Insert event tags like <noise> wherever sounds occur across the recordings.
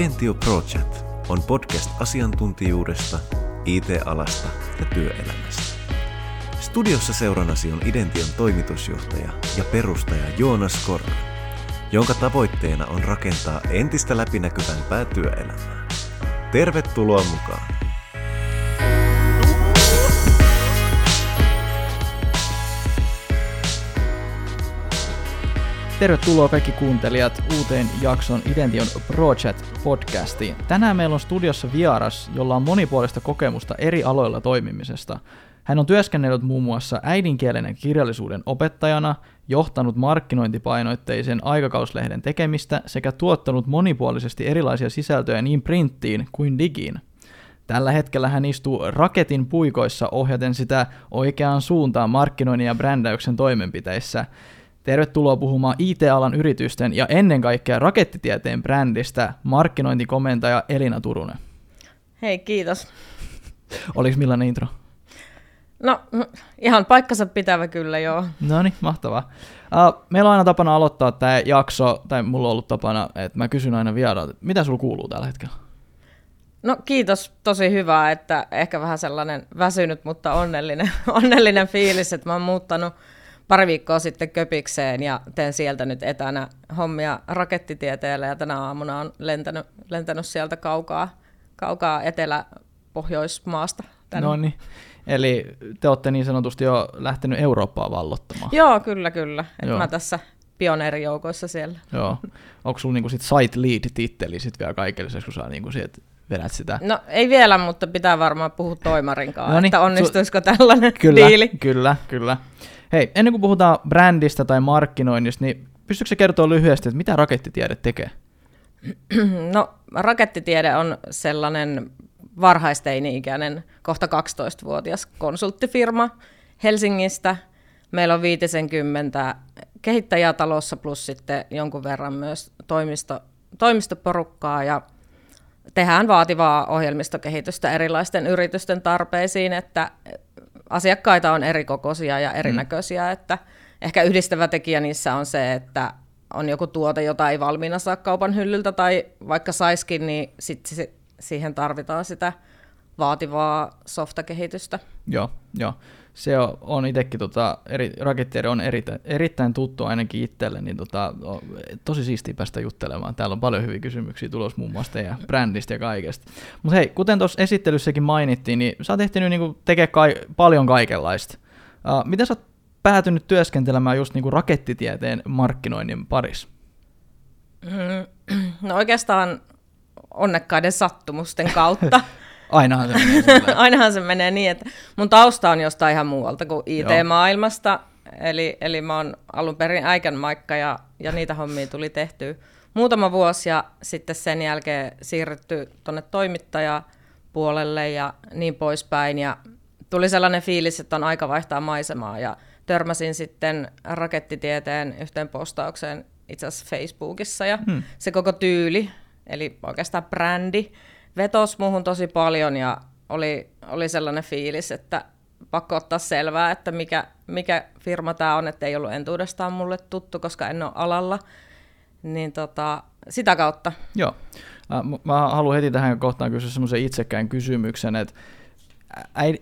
Identio Project on podcast asiantuntijuudesta, IT-alasta ja työelämästä. Studiossa seurannasi on Idention toimitusjohtaja ja perustaja Joonas Korra, jonka tavoitteena on rakentaa entistä läpinäkyvämpää työelämää. Tervetuloa mukaan! Tervetuloa kaikki kuuntelijat uuteen jakson Idention Project podcastiin. Tänään meillä on studiossa vieras, jolla on monipuolista kokemusta eri aloilla toimimisesta. Hän on työskennellyt muun muassa äidinkielen ja kirjallisuuden opettajana, johtanut markkinointipainoitteisen aikakauslehden tekemistä sekä tuottanut monipuolisesti erilaisia sisältöjä niin printtiin kuin digiin. Tällä hetkellä hän istuu raketin puikoissa ohjaten sitä oikeaan suuntaan markkinoinnin ja brändäyksen toimenpiteissä – Tervetuloa puhumaan IT-alan yritysten ja ennen kaikkea rakettitieteen brändistä markkinointikomentaja Elina Turunen. Hei, kiitos. Oliko millainen intro? No, ihan paikkansa pitävä kyllä, joo. No niin, mahtavaa. Uh, meillä on aina tapana aloittaa tämä jakso, tai mulla on ollut tapana, että mä kysyn aina vieraalta, mitä sulla kuuluu tällä hetkellä? No kiitos, tosi hyvää, että ehkä vähän sellainen väsynyt, mutta onnellinen, <laughs> onnellinen fiilis, että mä oon muuttanut pari viikkoa sitten Köpikseen ja teen sieltä nyt etänä hommia rakettitieteellä ja tänä aamuna on lentänyt, lentänyt sieltä kaukaa, kaukaa etelä-pohjoismaasta. No niin, eli te olette niin sanotusti jo lähtenyt Eurooppaa vallottamaan. Joo, kyllä, kyllä. Joo. Mä tässä pioneerijoukoissa siellä. Joo. Onko sulla niinku sit site lead-titteli sit vielä kaikille, kun sä niinku sit vedät sitä? No ei vielä, mutta pitää varmaan puhua toimarin kanssa, että onnistuisiko su- tällainen kyllä, diili. Kyllä, kyllä. Hei, ennen kuin puhutaan brändistä tai markkinoinnista, niin pystytkö se kertoa lyhyesti, että mitä rakettitiede tekee? <clears throat> No, rakettitiede on sellainen varhaisteini-ikäinen, kohta 12-vuotias konsulttifirma Helsingistä. Meillä on 50 kehittäjää talossa plus sitten jonkun verran myös toimisto, toimistoporukkaa ja tehdään vaativaa ohjelmistokehitystä erilaisten yritysten tarpeisiin, että asiakkaita on eri kokoisia ja erinäköisiä, mm. että ehkä yhdistävä tekijä niissä on se, että on joku tuote, jota ei valmiina saa kaupan hyllyltä tai vaikka saiskin, niin sit siihen tarvitaan sitä vaativaa softakehitystä. Joo, joo se on, on itsekin, tota, eri, rakettieri on erittäin, erittäin tuttu ainakin itselle, niin tota, on tosi siistiä päästä juttelemaan. Täällä on paljon hyviä kysymyksiä tulossa muun muassa teidän <laughs> brändistä ja kaikesta. Mutta hei, kuten tuossa esittelyssäkin mainittiin, niin sä oot ehtinyt niinku tekemään kai, paljon kaikenlaista. Uh, miten sä oot päätynyt työskentelemään just niinku rakettitieteen markkinoinnin parissa? Mm, <clears throat> no oikeastaan onnekkaiden sattumusten kautta. <laughs> Ainahan se menee <laughs> Ainahan se menee niin, että mun tausta on jostain ihan muualta kuin IT-maailmasta. Eli, eli mä oon alun perin äikän maikka ja, ja niitä hommia tuli tehty muutama vuosi ja sitten sen jälkeen siirrytty tuonne toimittajapuolelle ja niin poispäin. Ja tuli sellainen fiilis, että on aika vaihtaa maisemaa ja törmäsin sitten rakettitieteen yhteen postaukseen itse asiassa Facebookissa ja hmm. se koko tyyli, eli oikeastaan brändi, vetos muuhun tosi paljon ja oli, oli sellainen fiilis, että pakko ottaa selvää, että mikä, mikä firma tämä on, että ei ollut entuudestaan mulle tuttu, koska en ole alalla. Niin tota, sitä kautta. Joo. Mä haluan heti tähän kohtaan kysyä semmoisen itsekään kysymyksen, että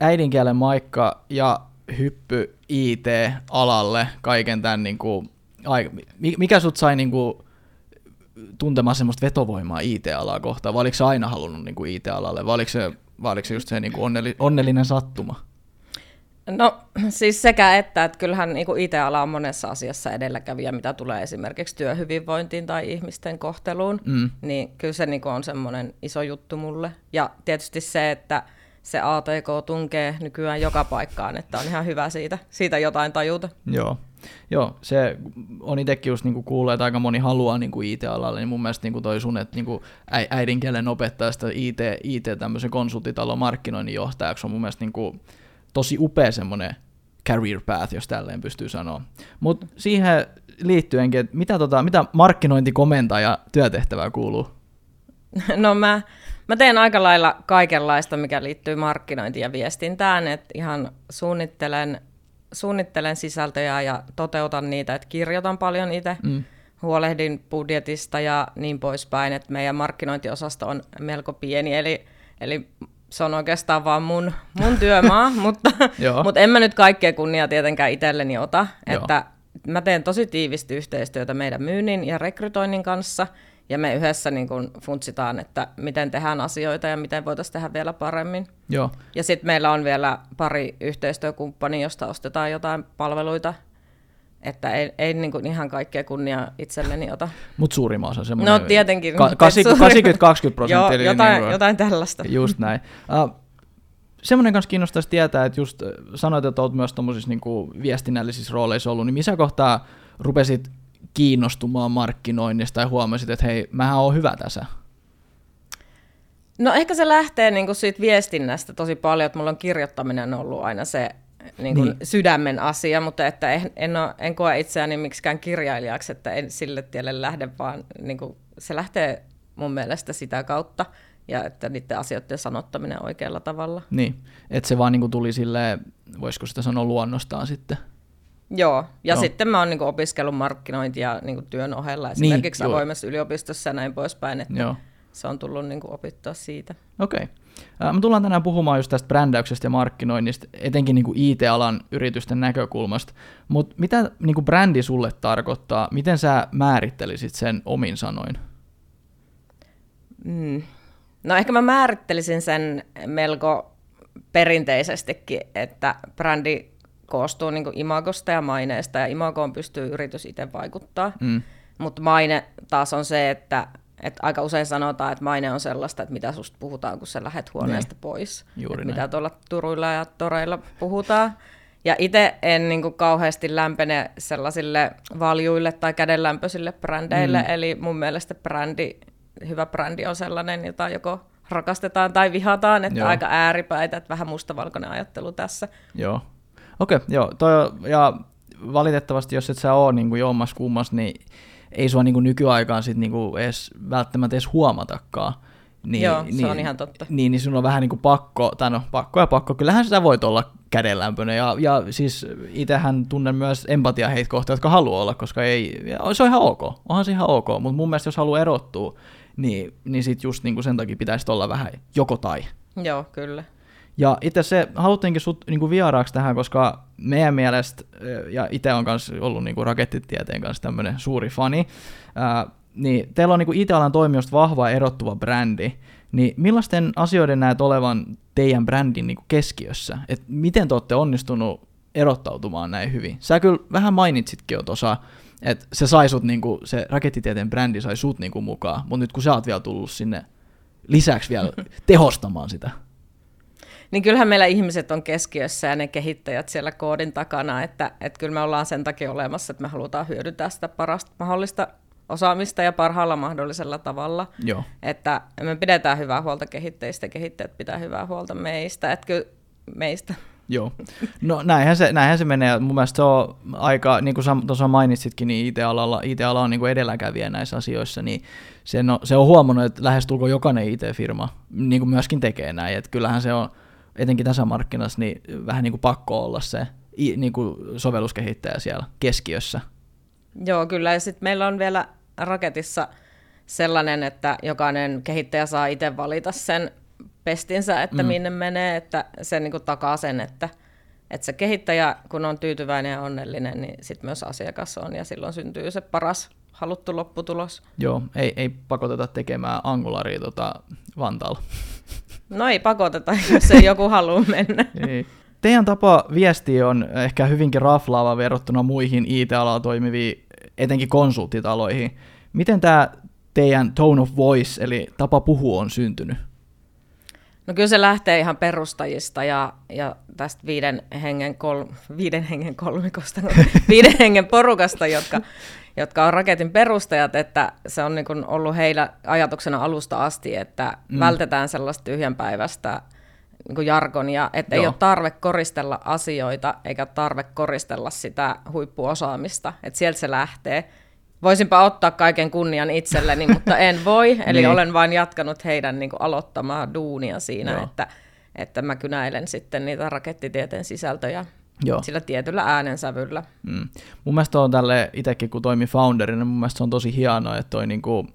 äidinkielen maikka ja hyppy IT-alalle kaiken tämän, niin kuin, mikä sut sai niin kuin, tuntemaan semmoista vetovoimaa IT-alaa kohtaan, vai oliko se aina halunnut niin kuin IT-alalle, vai oliko se, vai oliko se just se niin kuin onnelli, onnellinen sattuma? No siis sekä että, että kyllähän niin IT-ala on monessa asiassa edelläkävijä, mitä tulee esimerkiksi työhyvinvointiin tai ihmisten kohteluun, mm. niin kyllä se niin kuin on semmoinen iso juttu mulle. Ja tietysti se, että se ATK tunkee nykyään joka paikkaan, että on ihan hyvä siitä, siitä jotain tajuta. Joo, Joo, se on itsekin just niinku kuullut, että aika moni haluaa niinku IT-alalle, niin mun mielestä niinku toi sun, että niinku äidinkielen opettajasta IT, IT tämmöisen konsultitalon markkinoinnin johtajaksi on mun mielestä niinku tosi upea semmoinen career path, jos tälleen pystyy sanoa. Mutta siihen liittyenkin, että mitä, tota, mitä markkinointikomentaja työtehtävää kuuluu? <laughs> No mä, mä teen aika lailla kaikenlaista, mikä liittyy markkinointiin ja viestintään, että ihan suunnittelen suunnittelen sisältöjä ja toteutan niitä, että kirjoitan paljon itse, mm. huolehdin budjetista ja niin poispäin, että meidän markkinointiosasto on melko pieni, eli, eli se on oikeastaan vaan mun, mun <laughs> työmaa, mutta, mutta en mä nyt kaikkea kunnia tietenkään itselleni ota, että mä teen tosi tiivisti yhteistyötä meidän myynnin ja rekrytoinnin kanssa, ja me yhdessä niin kun funtsitaan, että miten tehdään asioita ja miten voitaisiin tehdä vielä paremmin. Joo. Ja sitten meillä on vielä pari yhteistyökumppania, josta ostetaan jotain palveluita, että ei, ei niin kuin ihan kaikkea kunnia itselleni ota. Mutta suurimman osa semmoinen... No tietenkin. Ka- 80-20 prosenttia. Joo, jotain, niin kuin, jotain tällaista. Just näin. Uh, semmoinen kanssa kiinnostaisi tietää, että just sanoit, että olet myös tuommoisissa niin viestinnällisissä rooleissa ollut, niin missä kohtaa rupesit kiinnostumaan markkinoinnista ja huomasit, että hei, mähän oon hyvä tässä? No ehkä se lähtee niin kuin siitä viestinnästä tosi paljon, että mulla on kirjoittaminen ollut aina se niin kuin niin. sydämen asia, mutta että en, en, ole, en koe itseäni miksikään kirjailijaksi, että en sille tielle lähde, vaan niin kuin, se lähtee mun mielestä sitä kautta ja että niiden asioiden sanottaminen oikealla tavalla. Niin, että se vaan niin kuin tuli sille, voisiko sitä sanoa luonnostaan sitten? Joo, ja no. sitten mä oon niin opiskellut markkinointia niin työn ohella niin, esimerkiksi niin, avoimessa yliopistossa ja näin poispäin, että joo. se on tullut niin opittua siitä. Okei. Okay. Me tullaan tänään puhumaan just tästä brändäyksestä ja markkinoinnista, etenkin niin IT-alan yritysten näkökulmasta. Mutta mitä niin brändi sulle tarkoittaa? Miten sä määrittelisit sen omin sanoin? Mm. No ehkä mä määrittelisin sen melko perinteisestikin, että brändi koostuu niin imagosta ja maineesta, ja imagoon pystyy yritys itse vaikuttaa. Mm. Mutta maine taas on se, että, että aika usein sanotaan, että maine on sellaista, että mitä susta puhutaan, kun sä lähdet huoneesta ne. pois. Juuri mitä tuolla Turuilla ja Toreilla puhutaan. Ja itse en niin kuin, kauheasti lämpene sellaisille valjuille tai kädenlämpöisille brändeille, mm. eli mun mielestä brändi, hyvä brändi on sellainen, jota joko rakastetaan tai vihataan, että Joo. aika ääripäitä, että vähän mustavalkoinen ajattelu tässä. Joo, Okei, okay, joo. Toi, ja valitettavasti, jos et sä ole niin kuin jommas kummas, niin ei sua niin kuin nykyaikaan sit niin kuin edes, välttämättä edes huomatakaan. Niin, Joo, niin, se on ihan totta. Niin, niin sun on vähän niin kuin pakko, tai no pakko ja pakko, kyllähän sä voit olla kädenlämpöinen, ja, ja siis itsehän tunnen myös empatia heitä kohtaan, jotka haluaa olla, koska ei, se on ihan ok, onhan se ihan ok, mutta mun mielestä jos haluaa erottua, niin, niin sit just niin kuin sen takia pitäisi olla vähän joko tai. Joo, kyllä. Ja itse se haluttiinkin sut niinku vieraaksi tähän, koska meidän mielestä, ja itse on myös ollut niinku rakettitieteen kanssa tämmöinen suuri fani, ää, niin teillä on niinku IT-alan toimijoista vahva erottuva brändi, niin millaisten asioiden näet olevan teidän brändin niinku keskiössä? Et miten te olette onnistunut erottautumaan näin hyvin? Sä kyllä vähän mainitsitkin jo tuossa, että se sai sut, niinku, se rakettitieteen brändi sai sut niinku mukaan, mutta nyt kun sä oot vielä tullut sinne lisäksi vielä <laughs> tehostamaan sitä. Niin kyllähän meillä ihmiset on keskiössä ja ne kehittäjät siellä koodin takana, että, että kyllä me ollaan sen takia olemassa, että me halutaan hyödyntää sitä parasta mahdollista osaamista ja parhaalla mahdollisella tavalla. Joo. Että me pidetään hyvää huolta kehittäjistä ja kehittäjät pitää hyvää huolta meistä. Että kyllä meistä. Joo. No näinhän se, näinhän se menee. Mun mielestä se on aika, niin kuin tuossa mainitsitkin, niin IT-alalla, IT-ala on niin kuin edelläkävijä näissä asioissa, niin se on, se on huomannut, että lähestulkoon jokainen IT-firma niin kuin myöskin tekee näin. Että kyllähän se on, etenkin tässä markkinassa, niin vähän niin kuin pakko olla se niin kuin sovelluskehittäjä siellä keskiössä. Joo, kyllä. Ja sitten meillä on vielä raketissa sellainen, että jokainen kehittäjä saa itse valita sen pestinsä, että mm. minne menee, että se niin kuin takaa sen, että, että se kehittäjä, kun on tyytyväinen ja onnellinen, niin sitten myös asiakas on, ja silloin syntyy se paras haluttu lopputulos. Joo, ei, ei pakoteta tekemään Angularia tota Vantaalla. No ei pakoteta, <laughs> jos ei joku halua mennä. Ei. Teidän tapa viesti on ehkä hyvinkin raflaava verrattuna muihin IT-alalla toimiviin, etenkin konsulttitaloihin. Miten tämä teidän tone of voice, eli tapa puhua, on syntynyt? No kyllä se lähtee ihan perustajista ja, ja tästä viiden hengen, kol, viiden hengen kolmikosta, <laughs> viiden hengen porukasta, jotka, jotka on raketin perustajat, että se on niin ollut heillä ajatuksena alusta asti, että mm. vältetään sellaista tyhjänpäiväistä niin jargonia, että Joo. ei ole tarve koristella asioita eikä tarve koristella sitä huippuosaamista, että sieltä se lähtee. Voisinpa ottaa kaiken kunnian itselleni, <laughs> mutta en voi, eli niin. olen vain jatkanut heidän niin kuin, aloittamaa duunia siinä, että, että mä kynäilen sitten niitä rakettitieteen sisältöjä Joo. sillä tietyllä äänensävyllä. Mm. Mun mielestä on tälle itsekin, kun toimi founderina, mun mielestä se on tosi hienoa, että toi niinku,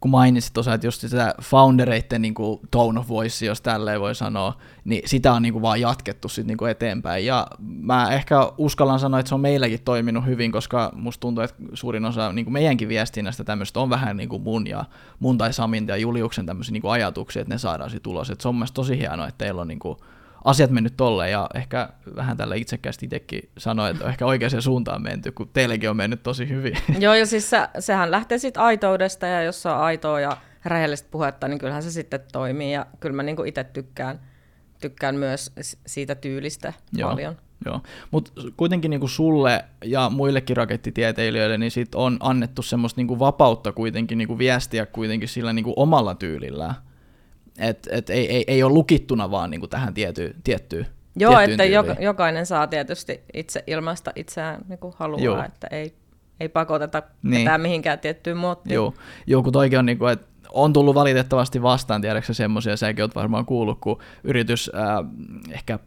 kun mainitsit tuossa, että just sitä foundereiden niin kuin tone of voice, jos tälleen voi sanoa, niin sitä on niin kuin vaan jatkettu sit niin kuin eteenpäin. Ja mä ehkä uskallan sanoa, että se on meilläkin toiminut hyvin, koska musta tuntuu, että suurin osa niin kuin meidänkin viestinnästä tämmöistä on vähän niin kuin mun ja mun tai Samin ja Juliuksen tämmöisiä niin kuin ajatuksia, että ne saadaan sitten ulos. Et se on mielestäni tosi hienoa, että teillä on niin kuin asiat mennyt tolleen ja ehkä vähän tällä itsekkäästi itsekin sanoi, että on ehkä oikeaan suuntaan menty, kun teillekin on mennyt tosi hyvin. <laughs> Joo, ja siis se, sehän lähtee sitten aitoudesta ja jos on aitoa ja rehellistä puhetta, niin kyllähän se sitten toimii ja kyllä mä niinku itse tykkään, tykkään myös siitä tyylistä Joo. paljon. Joo, mutta kuitenkin niinku sulle ja muillekin rakettitieteilijöille niin sit on annettu semmoista niinku vapautta kuitenkin niinku viestiä kuitenkin sillä niinku omalla tyylillään. Et, et ei, ei, ei ole lukittuna vaan niin kuin tähän tiety, tiettyyn Joo, että joka, jokainen saa tietysti itse ilmaista itseään niin kuin haluaa, Joo. että ei, ei pakoteta niin. ketään mihinkään tiettyyn muottiin. Joo, Joo kun toikin on, niin kuin, että on tullut valitettavasti vastaan, tiedätkö semmoisia, säkin olet varmaan kuullut, kun yritys äh, ehkä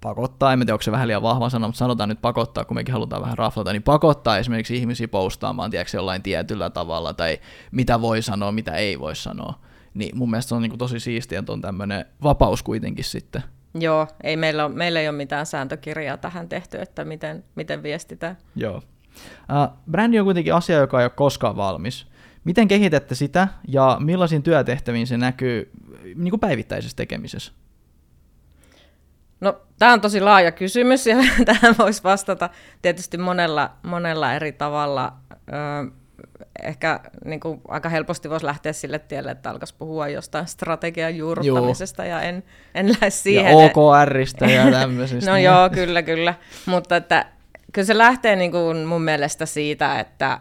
pakottaa, en tiedä, onko se vähän liian vahva sana, mutta sanotaan nyt pakottaa, kun mekin halutaan vähän raflata, niin pakottaa esimerkiksi ihmisiä postaamaan, tiedätkö, jollain tietyllä tavalla, tai mitä voi sanoa, mitä ei voi sanoa. Niin mun mielestä se on niin kuin tosi siistiä, että on tämmöinen vapaus kuitenkin sitten. Joo, ei meillä, ole, meillä ei ole mitään sääntökirjaa tähän tehty, että miten, miten viestitään. Joo. Uh, brändi on kuitenkin asia, joka ei ole koskaan valmis. Miten kehitätte sitä ja millaisiin työtehtäviin se näkyy niin kuin päivittäisessä tekemisessä? No, tämä on tosi laaja kysymys ja <laughs> tähän voisi vastata tietysti monella, monella eri tavalla ehkä niin kuin, aika helposti voisi lähteä sille tielle, että alkaisi puhua jostain strategian juurruttamisesta ja en, en lähde siihen. Ja OKRista <laughs> ja tämmöisistä. no joo, kyllä, kyllä. Mutta että, kyllä se lähtee niin kuin mun mielestä siitä, että,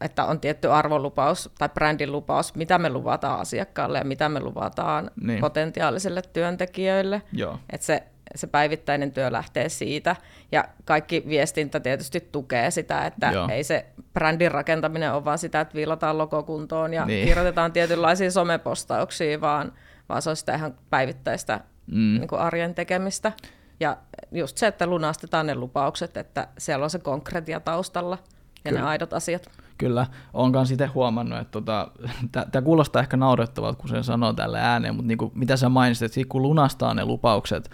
että on tietty arvolupaus tai brändin lupaus, mitä me luvataan asiakkaalle ja mitä me luvataan niin. potentiaalisille työntekijöille. Joo. Että se se päivittäinen työ lähtee siitä. Ja kaikki viestintä tietysti tukee sitä, että Joo. ei se brändin rakentaminen ole vaan sitä, että viilataan logokuntoon ja niin. kirjoitetaan tietynlaisia somepostauksia, vaan, vaan se on sitä ihan päivittäistä mm. niin kuin arjen tekemistä. Ja just se, että lunastetaan ne lupaukset, että siellä on se konkretia taustalla ja Kyllä. ne aidot asiat. Kyllä, onkaan sitten huomannut, että tota, <laughs> tämä kuulostaa ehkä naurettavalta, kun sen sanoo tälle ääneen, mutta niin kuin, mitä sä mainitsit, että kun lunastaa ne lupaukset,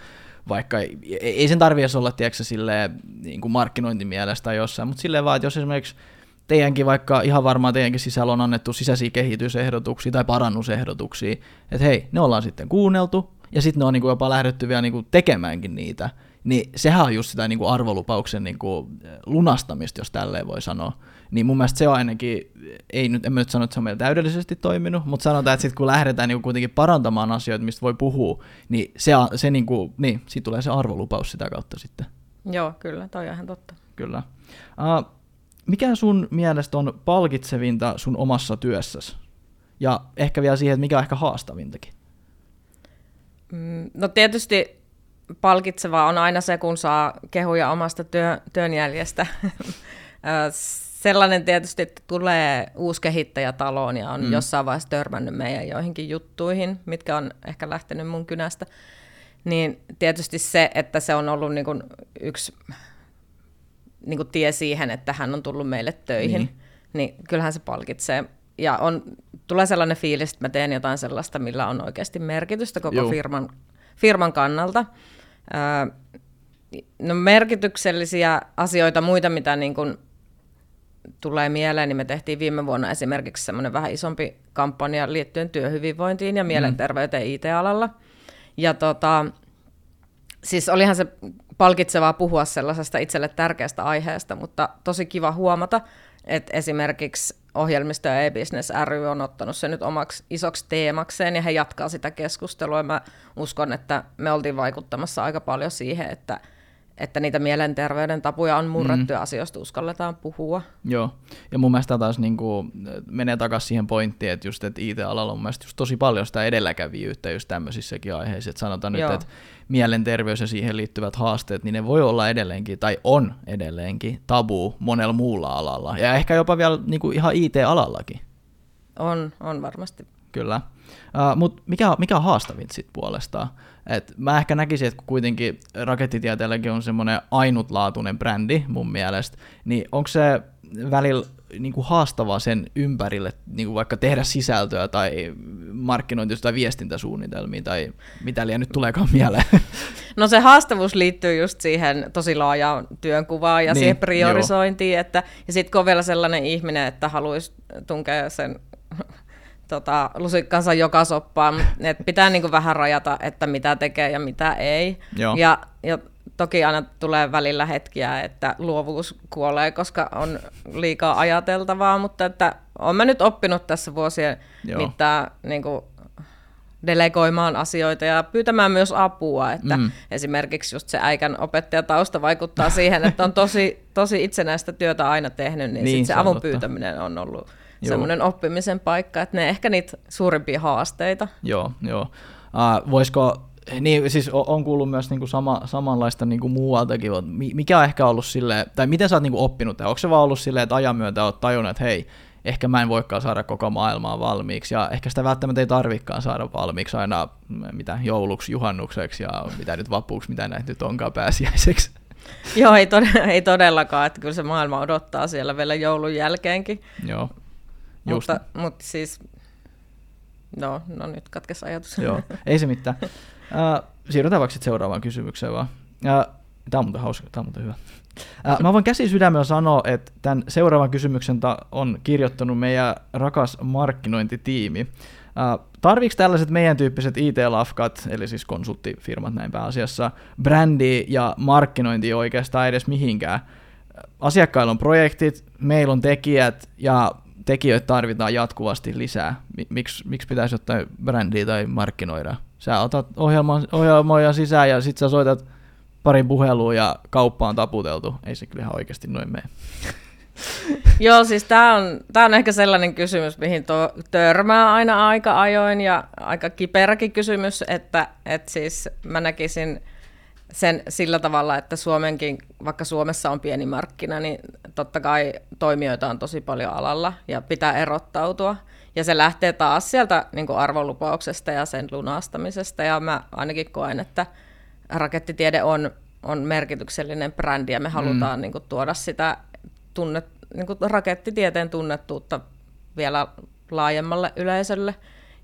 vaikka ei, ei sen tarvitse olla, tiedätkö, silleen, niin kuin markkinointimielestä tai jossain, mutta silleen vaan, että jos esimerkiksi teidänkin vaikka ihan varmaan teidänkin sisällä on annettu sisäisiä kehitysehdotuksia tai parannusehdotuksia, että hei, ne ollaan sitten kuunneltu, ja sitten ne on niin kuin jopa lähdetty vielä niin kuin tekemäänkin niitä, niin sehän on just sitä niin kuin arvolupauksen niin kuin lunastamista, jos tälleen voi sanoa. Niin mun mielestä se on ainakin, ei nyt, en mä nyt sano, että se on meillä täydellisesti toiminut, mutta sanotaan, että sitten kun lähdetään niin kuitenkin parantamaan asioita, mistä voi puhua, niin se, se niin kuin, niin, siitä tulee se arvolupaus sitä kautta sitten. Joo, kyllä, toi on ihan totta. Kyllä. Uh, mikä sun mielestä on palkitsevinta sun omassa työssäsi? Ja ehkä vielä siihen, että mikä on ehkä haastavintakin? Mm, no tietysti palkitsevaa on aina se, kun saa kehuja omasta työ, työnjäljestä. <laughs> Sellainen tietysti, että tulee uusi kehittäjä taloon ja on mm. jossain vaiheessa törmännyt meidän joihinkin juttuihin, mitkä on ehkä lähtenyt mun kynästä. Niin tietysti se, että se on ollut niin kuin yksi niin kuin tie siihen, että hän on tullut meille töihin, niin, niin kyllähän se palkitsee. Ja on, tulee sellainen fiilis, että mä teen jotain sellaista, millä on oikeasti merkitystä koko firman, firman kannalta. Öö, no merkityksellisiä asioita, muita mitä niin kuin tulee mieleen, niin me tehtiin viime vuonna esimerkiksi semmoinen vähän isompi kampanja liittyen työhyvinvointiin ja mm. mielenterveyteen mm. IT-alalla. Ja tota, siis olihan se palkitsevaa puhua sellaisesta itselle tärkeästä aiheesta, mutta tosi kiva huomata, että esimerkiksi ohjelmisto ja e-business ry on ottanut sen nyt omaksi isoksi teemakseen ja he jatkaa sitä keskustelua. Mä uskon, että me oltiin vaikuttamassa aika paljon siihen, että että niitä mielenterveyden tapuja on murrettu mm. ja asioista uskalletaan puhua. Joo, ja mun mielestä taas niin kuin menee takaisin siihen pointtiin, että just että IT-alalla on mun mielestä just tosi paljon sitä edelläkävijyyttä just tämmöisissäkin aiheissa, että sanotaan Joo. nyt, että mielenterveys ja siihen liittyvät haasteet, niin ne voi olla edelleenkin, tai on edelleenkin, tabu monella muulla alalla, ja ehkä jopa vielä niin kuin ihan IT-alallakin. On, on varmasti. kyllä. Uh, Mutta mikä, mikä on haastavin sit puolestaan? Et mä ehkä näkisin, että kun kuitenkin rakettitieteelläkin on semmoinen ainutlaatuinen brändi mun mielestä, niin onko se välillä niin kuin haastavaa sen ympärille niin kuin vaikka tehdä sisältöä tai markkinointi- tai viestintäsuunnitelmia tai mitä liian nyt tuleekaan mieleen? <laughs> No se haastavuus liittyy just siihen tosi laajaan työnkuvaan ja niin, siihen priorisointiin, että, ja sitten kun on vielä sellainen ihminen, että haluaisi tunkea sen <laughs> tota, lusikkansa joka soppaan, että pitää niin kuin vähän rajata, että mitä tekee ja mitä ei. Joo. Ja, ja toki aina tulee välillä hetkiä, että luovuus kuolee, koska on liikaa ajateltavaa, mutta että olen mä nyt oppinut tässä vuosien Joo. mittaan niin kuin delegoimaan asioita ja pyytämään myös apua, että mm. esimerkiksi just se äikän opettajatausta vaikuttaa siihen, että on tosi, tosi itsenäistä työtä aina tehnyt, niin, niin sit se, se avun totta. pyytäminen on ollut semmoinen oppimisen paikka, että ne ehkä niitä suurimpia haasteita. Joo, joo. Uh, voisiko niin, siis on kuullut myös niinku sama, samanlaista niinku muualtakin, mikä on ehkä ollut silleen, tai miten sä oot niinku oppinut, ja onko se vaan ollut silleen, että ajan myötä oot tajunnut, että hei, ehkä mä en voikaan saada koko maailmaa valmiiksi, ja ehkä sitä välttämättä ei tarvikaan saada valmiiksi aina mitä jouluksi, juhannukseksi, ja mitä nyt vapuuksi, mitä näitä nyt onkaan pääsiäiseksi. Joo, ei, tod- ei todellakaan, että kyllä se maailma odottaa siellä vielä joulun jälkeenkin. Joo. Just. Mutta, mutta siis, no, no nyt katkes ajatus. Joo, ei se mitään. <laughs> Uh, siirrytään vaikka seuraavaan kysymykseen vaan. Uh, tämä on muuten hauska, tämä on muuten hyvä. Uh, mä voin käsi sydämellä sanoa, että tämän seuraavan kysymyksen ta- on kirjoittanut meidän rakas markkinointitiimi. Uh, tarviiko tällaiset meidän tyyppiset IT-lafkat, eli siis konsulttifirmat näin pääasiassa, brändi ja markkinointi oikeastaan edes mihinkään? Asiakkailla on projektit, meillä on tekijät ja tekijöitä tarvitaan jatkuvasti lisää. Miksi, miksi pitäisi ottaa brändiä tai markkinoida? Sä otat ohjelman, ohjelmoja sisään ja sit sä soitat parin puhelua ja kauppa on taputeltu. Ei se kyllä ihan oikeasti noin mene. <laughs> Joo, siis tämä on, tää on ehkä sellainen kysymys, mihin to, törmää aina aika ajoin ja aika kiperäkin kysymys, että et siis mä näkisin sen sillä tavalla, että Suomenkin, vaikka Suomessa on pieni markkina, niin totta kai toimijoita on tosi paljon alalla ja pitää erottautua. Ja se lähtee taas sieltä niin kuin arvolupauksesta ja sen lunastamisesta. Ja mä ainakin koen, että rakettitiede on, on merkityksellinen brändi ja me halutaan mm. niin kuin, tuoda sitä tunnet, niin kuin rakettitieteen tunnettuutta vielä laajemmalle yleisölle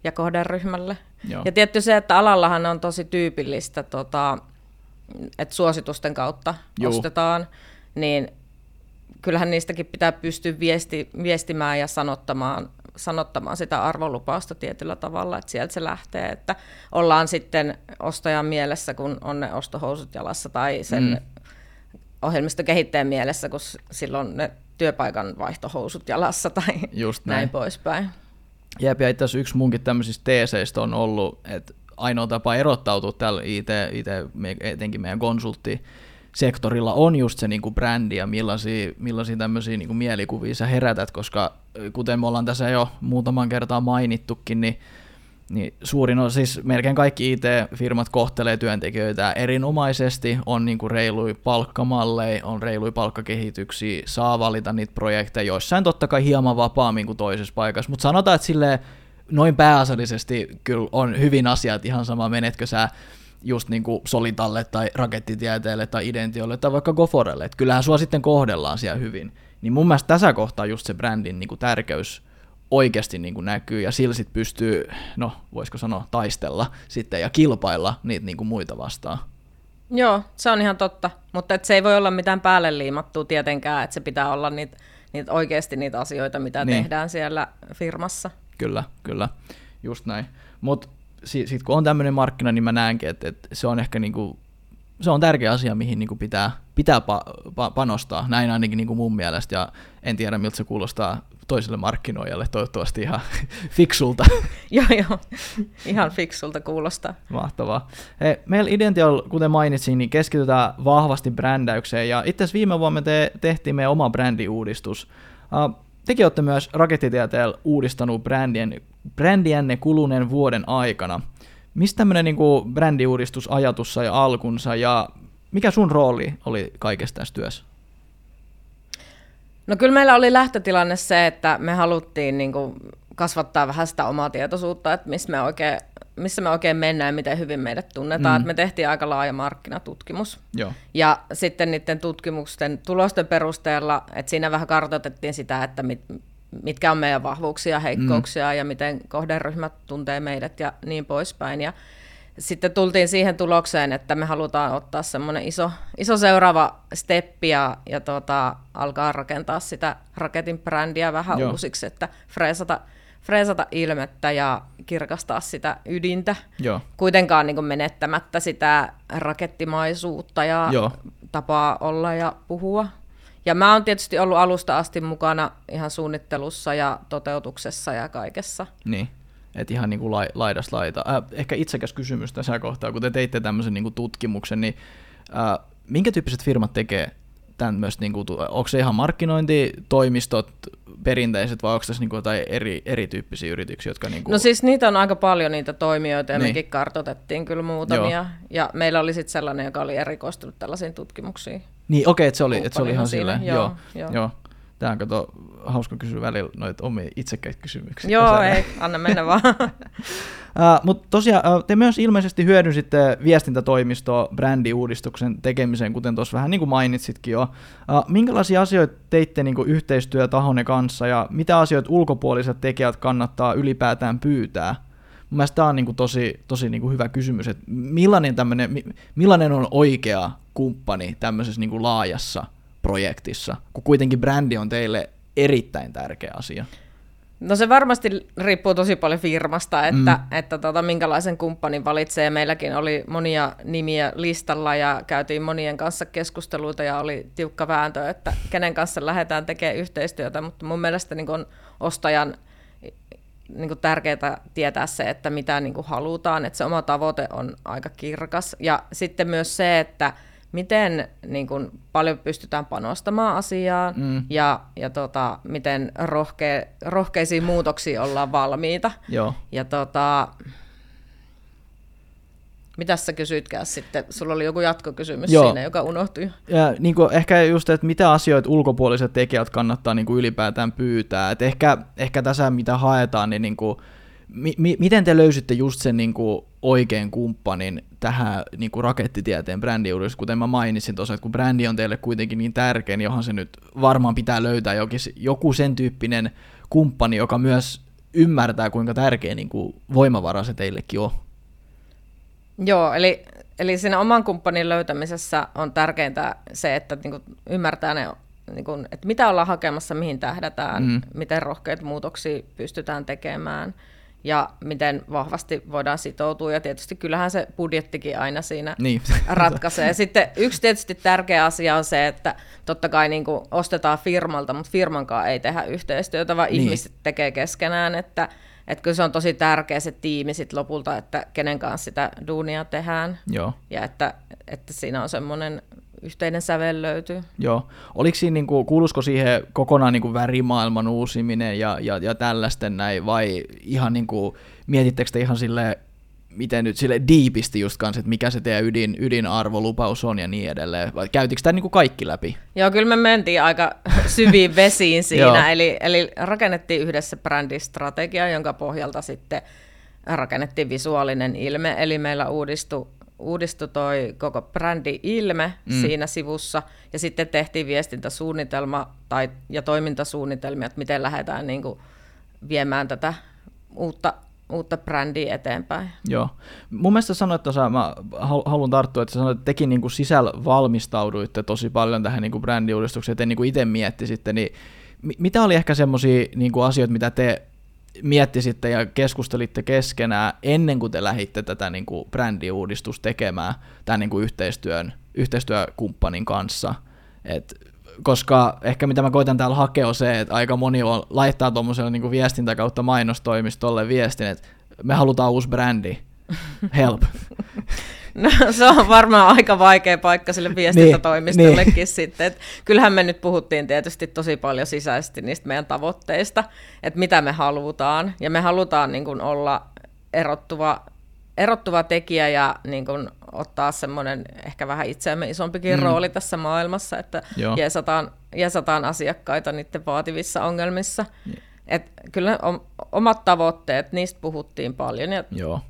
ja kohderyhmälle. Joo. Ja tietty se, että alallahan on tosi tyypillistä, tota, että suositusten kautta Joo. ostetaan, niin kyllähän niistäkin pitää pystyä viesti, viestimään ja sanottamaan sanottamaan sitä arvolupausta tietyllä tavalla, että sieltä se lähtee, että ollaan sitten ostajan mielessä, kun on ne ostohousut jalassa tai sen mm. ohjelmistokehittäjän mielessä, kun silloin ne työpaikan vaihtohousut jalassa tai Just näin. näin poispäin. Jep, ja itse asiassa yksi munkin tämmöisistä teeseistä on ollut, että ainoa tapa erottautua tällä IT, IT etenkin meidän konsultti sektorilla on just se niin kuin brändi ja millaisia, millaisia tämmöisiä niin kuin mielikuvia sä herätät, koska kuten me ollaan tässä jo muutaman kertaa mainittukin, niin, niin suurin on siis melkein kaikki IT-firmat kohtelee työntekijöitä erinomaisesti, on niin kuin reilui palkkamalleja, on reilui palkkakehityksiä, saa valita niitä projekteja, joissain totta kai hieman vapaammin kuin toisessa paikassa, mutta sanotaan, että silleen noin pääasiallisesti kyllä on hyvin asiat ihan sama, menetkö sä just niin kuin Solitalle tai rakettitieteelle tai Identiolle tai vaikka Goforelle, että kyllähän sua sitten kohdellaan siellä hyvin. Niin mun mielestä tässä kohtaa just se brändin niin kuin tärkeys oikeasti niin kuin näkyy ja sillä sitten pystyy, no voisiko sanoa, taistella sitten ja kilpailla niitä niin kuin muita vastaan. Joo, se on ihan totta, mutta et se ei voi olla mitään päälle liimattua tietenkään, että se pitää olla niitä, niitä oikeasti niitä asioita, mitä niin. tehdään siellä firmassa. Kyllä, kyllä, just näin. Mutta sitten kun on tämmöinen markkina, niin mä näenkin, että, että se on ehkä niinku, se on tärkeä asia, mihin niinku pitää, pitää pa, pa, panostaa, näin ainakin niinku mun mielestä, ja en tiedä miltä se kuulostaa toiselle markkinoijalle, toivottavasti ihan <laughs> fiksulta. <laughs> joo, joo, ihan fiksulta kuulostaa. Mahtavaa. Hei, meillä Idential, kuten mainitsin, niin keskitytään vahvasti brändäykseen, ja itse asiassa viime vuonna me te- tehtiin meidän oma brändiuudistus. Uh, tekin olette myös rakettitieteellä uudistanut brändien, brändiänne kuluneen vuoden aikana. Mistä tämmöinen niin brändiuudistusajatus sai alkunsa ja mikä sun rooli oli kaikessa tässä työssä? No kyllä meillä oli lähtötilanne se, että me haluttiin niin kuin kasvattaa vähän sitä omaa tietoisuutta, että missä me oikein, missä me oikein mennään ja miten hyvin meidät tunnetaan. Mm. me tehtiin aika laaja markkinatutkimus. Joo. Ja sitten niiden tutkimusten tulosten perusteella, että siinä vähän kartoitettiin sitä, että mit, mitkä on meidän vahvuuksia ja heikkouksia mm. ja miten kohderyhmät tuntee meidät ja niin poispäin. Ja sitten tultiin siihen tulokseen, että me halutaan ottaa semmoinen iso, iso seuraava steppi ja, ja tota, alkaa rakentaa sitä raketin brändiä vähän Joo. uusiksi, että freesata, freesata ilmettä ja kirkastaa sitä ydintä, Joo. kuitenkaan niin menettämättä sitä rakettimaisuutta ja Joo. tapaa olla ja puhua. Ja mä oon tietysti ollut alusta asti mukana ihan suunnittelussa ja toteutuksessa ja kaikessa. Niin. Että ihan niin kuin lai, laidasta laita. Äh, ehkä itsekäs kysymys tässä kohtaa, kun te teitte tämmöisen niin kuin tutkimuksen, niin äh, minkä tyyppiset firmat tekee myös, niin kuin, onko se ihan markkinointitoimistot perinteiset vai onko tässä niin kuin jotain eri, erityyppisiä yrityksiä, jotka... Niin kuin... No siis niitä on aika paljon niitä toimijoita ja niin. mekin kartoitettiin kyllä muutamia. Joo. Ja meillä oli sitten sellainen, joka oli erikoistunut tällaisiin tutkimuksiin. Niin, okei, okay, että se oli, että se oli ihan silleen. Joo, joo. joo. Tämä on kato, hauska kysyä välillä noita omia itsekkäitä kysymyksiä. Joo, ei, anna mennä vaan. <laughs> uh, Mutta tosiaan uh, te myös ilmeisesti hyödynsitte viestintätoimistoa brändiuudistuksen tekemiseen, kuten tuossa vähän niin kuin mainitsitkin jo. Uh, minkälaisia asioita teitte niin kuin yhteistyötahonne kanssa ja mitä asioita ulkopuoliset tekijät kannattaa ylipäätään pyytää? Mun mielestä tämä on niin kuin tosi, tosi niin kuin hyvä kysymys, että millainen, millainen on oikea kumppani tämmöisessä niin kuin laajassa – projektissa, kun kuitenkin brändi on teille erittäin tärkeä asia? No se varmasti riippuu tosi paljon firmasta, että, mm. että tota, minkälaisen kumppanin valitsee. Meilläkin oli monia nimiä listalla ja käytiin monien kanssa keskusteluita ja oli tiukka vääntö, että kenen kanssa lähdetään tekemään yhteistyötä, mutta mun mielestä niin on ostajan niin kuin tärkeää tietää se, että mitä niin kuin halutaan, että se oma tavoite on aika kirkas. Ja sitten myös se, että miten niin kuin, paljon pystytään panostamaan asiaan mm. ja, ja tota, miten rohke, rohkeisiin muutoksiin ollaan valmiita. Joo. Ja tota, mitä sä kysytkään sitten? Sulla oli joku jatkokysymys Joo. siinä, joka unohtui. Ja niin kuin ehkä just, että mitä asioita ulkopuoliset tekijät kannattaa niin kuin ylipäätään pyytää. Et ehkä, ehkä tässä, mitä haetaan, niin, niin kuin, mi- mi- miten te löysitte just sen niin kuin oikein kumppanin tähän niin kuin rakettitieteen brändiuudistus, kuten mä mainitsin tuossa, että kun brändi on teille kuitenkin niin tärkeä, niin johon se nyt varmaan pitää löytää jokin, joku sen tyyppinen kumppani, joka myös ymmärtää, kuinka tärkeä niin kuin voimavara se teillekin on. Joo, eli, eli siinä oman kumppanin löytämisessä on tärkeintä se, että niin kuin ymmärtää ne niin kuin, että mitä ollaan hakemassa, mihin tähdätään, mm. miten rohkeita muutoksia pystytään tekemään – ja miten vahvasti voidaan sitoutua. Ja tietysti kyllähän se budjettikin aina siinä niin. <laughs> ratkaisee. Sitten yksi tietysti tärkeä asia on se, että totta kai niin kuin ostetaan firmalta, mutta firmankaan ei tehdä yhteistyötä, vaan niin. ihmiset tekee keskenään, että että kyllä se on tosi tärkeä se tiimi sit lopulta, että kenen kanssa sitä duunia tehdään. Joo. Ja että, että siinä on semmoinen yhteinen sävel löytyy. Joo. Oliko siinä, niin kuin, kuulusko siihen kokonaan niin kuin värimaailman uusiminen ja, ja, ja tällaisten näin, vai ihan niin kuin, mietittekö te ihan sille miten nyt sille diipisti just kanssa, että mikä se teidän ydin, ydinarvolupaus on ja niin edelleen, vai käytikö tämä niin kaikki läpi? Joo, kyllä me mentiin aika <laughs> syviin vesiin <laughs> siinä, eli, eli rakennettiin yhdessä brändistrategia, jonka pohjalta sitten rakennettiin visuaalinen ilme, eli meillä uudistui uudistui toi koko brändi-ilme mm. siinä sivussa, ja sitten tehtiin viestintäsuunnitelma tai, ja toimintasuunnitelmia, että miten lähdetään niin kuin, viemään tätä uutta, uutta brändiä eteenpäin. Joo. Mun mielestä sanoit tuossa, mä haluan tarttua, että sanoit, että tekin niin kuin sisällä valmistauduitte tosi paljon tähän niin kuin brändiuudistukseen, että niin kuin itse miettisitte, niin mitä oli ehkä semmoisia niin asioita, mitä te miettisitte ja keskustelitte keskenään ennen kuin te lähditte tätä niin kuin brändiuudistusta tekemään tämän niin kuin yhteistyön, yhteistyökumppanin kanssa. Et, koska ehkä mitä mä koitan täällä hakea on se, että aika moni on, laittaa tuommoiselle niin viestintä kautta mainostoimistolle viestin, että me halutaan uusi brändi, help. <laughs> No se on varmaan aika vaikea paikka sille viestintätoimistollekin niin, sitten. Et kyllähän me nyt puhuttiin tietysti tosi paljon sisäisesti niistä meidän tavoitteista, että mitä me halutaan. Ja me halutaan niin kuin olla erottuva, erottuva tekijä ja niin kuin ottaa semmoinen ehkä vähän itseämme isompikin mm. rooli tässä maailmassa, että jeesataan, jeesataan asiakkaita niiden vaativissa ongelmissa. Et kyllä omat tavoitteet, niistä puhuttiin paljon ja Joo.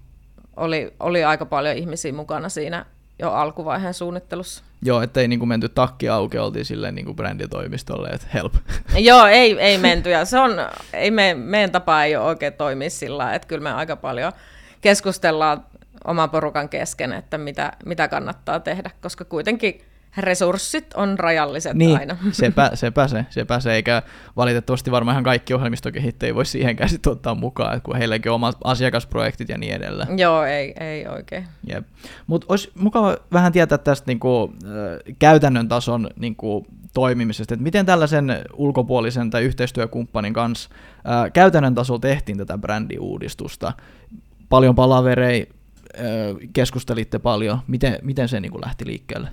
Oli, oli aika paljon ihmisiä mukana siinä jo alkuvaiheen suunnittelussa. Joo, ettei niin kuin menty takki auki, oltiin silleen niin kuin bränditoimistolle, että help. <laughs> Joo, ei, ei menty. Ja se on, ei me, meidän tapa ei ole oikein toimia sillä että kyllä me aika paljon keskustellaan oman porukan kesken, että mitä, mitä kannattaa tehdä, koska kuitenkin resurssit on rajalliset niin, aina. <laughs> Sepä, sepä se, sepä se, eikä valitettavasti varmaan ihan kaikki ohjelmistokehittäjät voi siihenkään sitten ottaa mukaan, kun heilläkin on omat asiakasprojektit ja niin edelleen. Joo, ei, ei oikein. Jep. Mutta olisi mukava vähän tietää tästä niinku, äh, käytännön tason niinku, toimimisesta, että miten tällaisen ulkopuolisen tai yhteistyökumppanin kanssa äh, käytännön tasolla tehtiin tätä brändiuudistusta. Paljon palavereja, äh, keskustelitte paljon. Miten, miten se niinku lähti liikkeelle?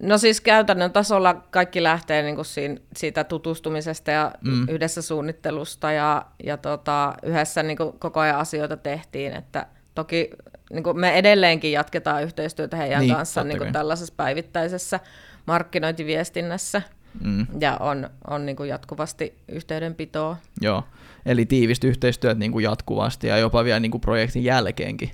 No siis käytännön tasolla kaikki lähtee niin kuin siinä, siitä tutustumisesta ja mm. yhdessä suunnittelusta ja, ja tota, yhdessä niin kuin koko ajan asioita tehtiin, että toki niin kuin me edelleenkin jatketaan yhteistyötä heidän niin, kanssaan niin kuin tällaisessa päivittäisessä markkinointiviestinnässä mm. ja on, on niin kuin jatkuvasti yhteydenpitoa. Joo, eli tiivistä yhteistyöt niin kuin jatkuvasti ja jopa vielä niin kuin projektin jälkeenkin.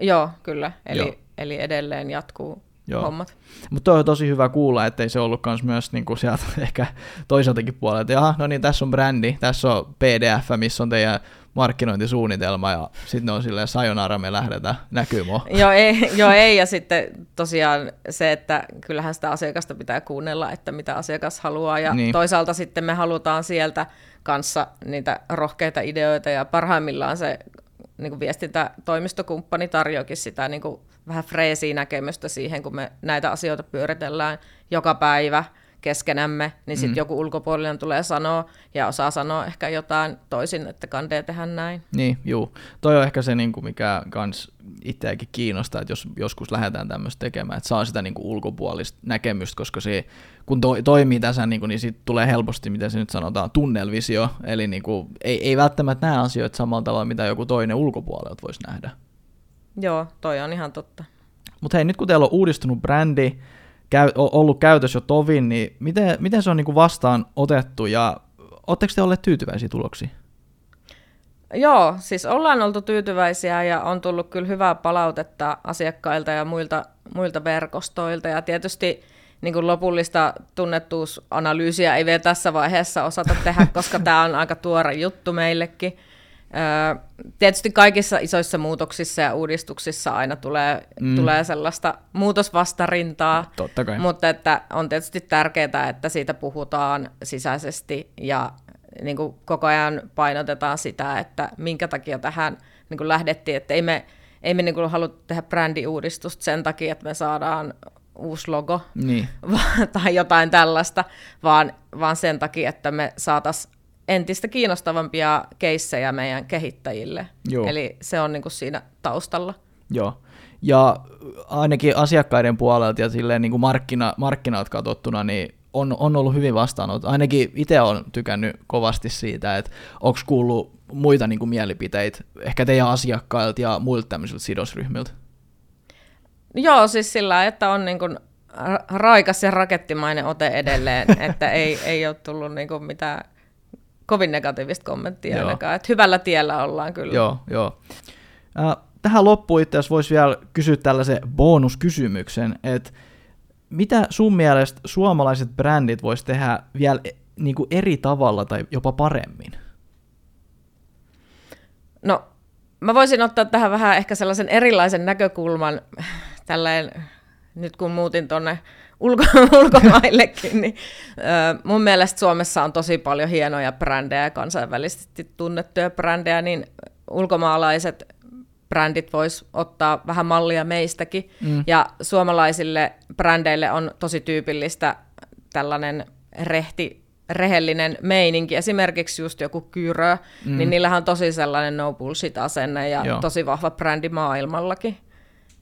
Joo, kyllä, eli, Joo. eli edelleen jatkuu Joo. hommat. Mutta on tosi hyvä kuulla, ettei se ollut kans myös niinku sieltä <laughs> ehkä toiseltakin puolelta, että jaha, no niin, tässä on brändi, tässä on PDF, missä on teidän markkinointisuunnitelma, ja sitten on silleen sayonara, me lähdetään, näkyy <laughs> joo, ei, joo, ei, ja sitten tosiaan se, että kyllähän sitä asiakasta pitää kuunnella, että mitä asiakas haluaa, ja niin. toisaalta sitten me halutaan sieltä kanssa niitä rohkeita ideoita, ja parhaimmillaan se niin kuin viestintätoimistokumppani tarjoakin sitä niin kuin vähän freesiä näkemystä siihen, kun me näitä asioita pyöritellään joka päivä keskenämme, niin sitten mm. joku ulkopuolinen tulee sanoa ja osaa sanoa ehkä jotain toisin, että kandee tehdä näin. Niin, juu. Toi on ehkä se, niin kuin mikä kans itseäkin kiinnostaa, että jos joskus lähdetään tämmöistä tekemään, että saa sitä niin kuin ulkopuolista näkemystä, koska se, kun to, toimii tässä, niin, kuin, niin siitä tulee helposti, miten se nyt sanotaan, tunnelvisio, eli niin kuin, ei, ei välttämättä näe asioita samalla tavalla, mitä joku toinen ulkopuolelta voisi nähdä. Joo, toi on ihan totta. Mutta hei, nyt kun teillä on uudistunut brändi, käy, ollut käytössä jo tovin, niin miten, miten se on niin kuin vastaan otettu ja oletteko te olleet tyytyväisiä tuloksiin? Joo, siis ollaan oltu tyytyväisiä ja on tullut kyllä hyvää palautetta asiakkailta ja muilta, muilta verkostoilta ja tietysti niin kuin lopullista tunnettuusanalyysiä ei vielä tässä vaiheessa osata tehdä, koska tämä on aika tuore juttu meillekin. Tietysti kaikissa isoissa muutoksissa ja uudistuksissa aina tulee, mm. tulee sellaista muutosvastarintaa, Totta kai. mutta että on tietysti tärkeää, että siitä puhutaan sisäisesti ja niin kuin koko ajan painotetaan sitä, että minkä takia tähän niin kuin lähdettiin, että ei me, ei me niin kuin halua tehdä brändiuudistusta sen takia, että me saadaan uusi logo niin. <laughs> tai jotain tällaista, vaan, vaan sen takia, että me saataisiin entistä kiinnostavampia keissejä meidän kehittäjille. Joo. Eli se on niin kuin siinä taustalla. Joo. Ja ainakin asiakkaiden puolelta ja silleen niin kuin markkina, markkinat katsottuna, niin on, on ollut hyvin vastaanot. Ainakin itse olen tykännyt kovasti siitä, että onko kuullut muita niin kuin mielipiteitä ehkä teidän asiakkailta ja muilta tämmöisiltä sidosryhmiltä? Joo, siis sillä, että on niin kuin raikas ja rakettimainen ote edelleen, että ei, ei ole tullut niin kuin mitään kovin negatiivista kommenttia joo. ainakaan. Että hyvällä tiellä ollaan kyllä. Joo, joo. Äh, tähän loppuun itse asiassa voisi vielä kysyä tällaisen bonuskysymyksen, että mitä sun mielestä suomalaiset brändit vois tehdä vielä e, niin kuin eri tavalla tai jopa paremmin? No, mä voisin ottaa tähän vähän ehkä sellaisen erilaisen näkökulman, tälleen, nyt kun muutin tuonne ulko- <laughs> ulkomaillekin, niin ö, mun mielestä Suomessa on tosi paljon hienoja brändejä, kansainvälisesti tunnettuja brändejä, niin ulkomaalaiset brändit vois ottaa vähän mallia meistäkin. Mm. Ja suomalaisille brändeille on tosi tyypillistä tällainen rehti, rehellinen meininki. Esimerkiksi just joku Kyrö, mm. niin niillähän on tosi sellainen no bullshit-asenne ja Joo. tosi vahva brändi maailmallakin.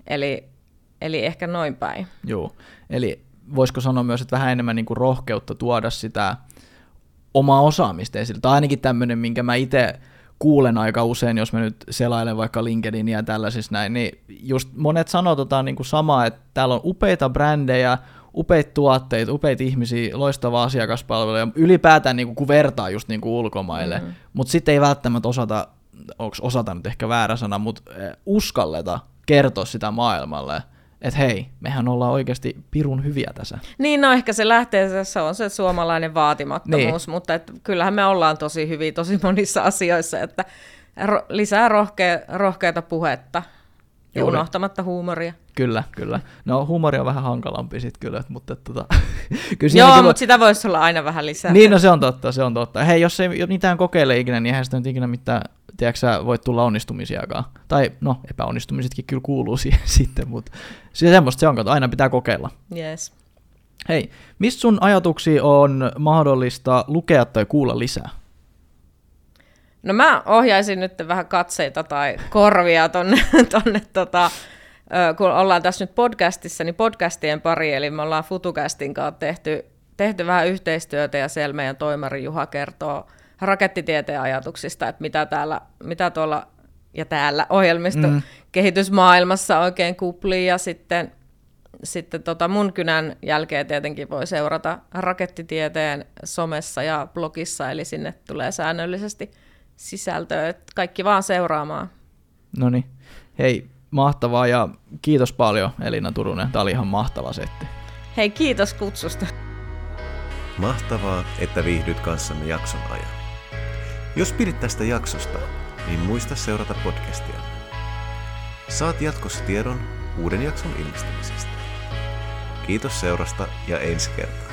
Eli, eli ehkä noin päin. Joo, eli voisiko sanoa myös, että vähän enemmän niin kuin rohkeutta tuoda sitä omaa osaamista esille. Tai ainakin tämmöinen, minkä mä itse kuulen aika usein, jos mä nyt selailen vaikka LinkedIn ja tällaisissa näin, niin just monet sanoo tota niin kuin samaa, että täällä on upeita brändejä, upeita tuotteita, upeita ihmisiä, loistavaa asiakaspalvelua ja ylipäätään niin kuin, kun vertaa just niin kuin ulkomaille, mm. mutta sitten ei välttämättä osata, onko osata nyt ehkä väärä sana, mutta uskalleta kertoa sitä maailmalle, että hei, mehän ollaan oikeasti pirun hyviä tässä. Niin, no ehkä se lähtee, se on se suomalainen vaatimattomuus, niin. mutta et, kyllähän me ollaan tosi hyviä tosi monissa asioissa, että ro- lisää rohke- rohkeata puhetta ja Juuri. unohtamatta huumoria. Kyllä, kyllä. No huumori on vähän hankalampi sitten kyllä, mutta tota, <laughs> kyllä Joo, mutta sitä voisi olla aina vähän lisää. Niin, no se on totta, se on totta. Hei, jos ei mitään kokeile ikinä, niin eihän sitä nyt ikinä mitään, tiedätkö sä, voi tulla onnistumisiakaan. Tai no, epäonnistumisetkin kyllä kuuluu <laughs> siihen sitten, mutta se semmoista se on, että aina pitää kokeilla. Yes. Hei, mistä sun ajatuksia on mahdollista lukea tai kuulla lisää? No mä ohjaisin nyt vähän katseita tai korvia tonne, <laughs> tonne tota, kun ollaan tässä nyt podcastissa, niin podcastien pari, eli me ollaan FutuCastin kanssa tehty, tehty vähän yhteistyötä ja siellä meidän toimari Juha kertoo rakettitieteen ajatuksista, että mitä, täällä, mitä tuolla ja täällä ohjelmisto mm. kehitysmaailmassa oikein kuplii ja sitten, sitten tota mun kynän jälkeen tietenkin voi seurata rakettitieteen somessa ja blogissa, eli sinne tulee säännöllisesti sisältöä, että kaikki vaan seuraamaan. No niin. Hei, mahtavaa ja kiitos paljon Elina Turunen. Tämä oli ihan mahtava setti. Hei, kiitos kutsusta. Mahtavaa, että viihdyt kanssamme jakson ajan. Jos pidit tästä jaksosta, niin muista seurata podcastia. Saat jatkossa tiedon uuden jakson ilmestymisestä. Kiitos seurasta ja ensi kertaa.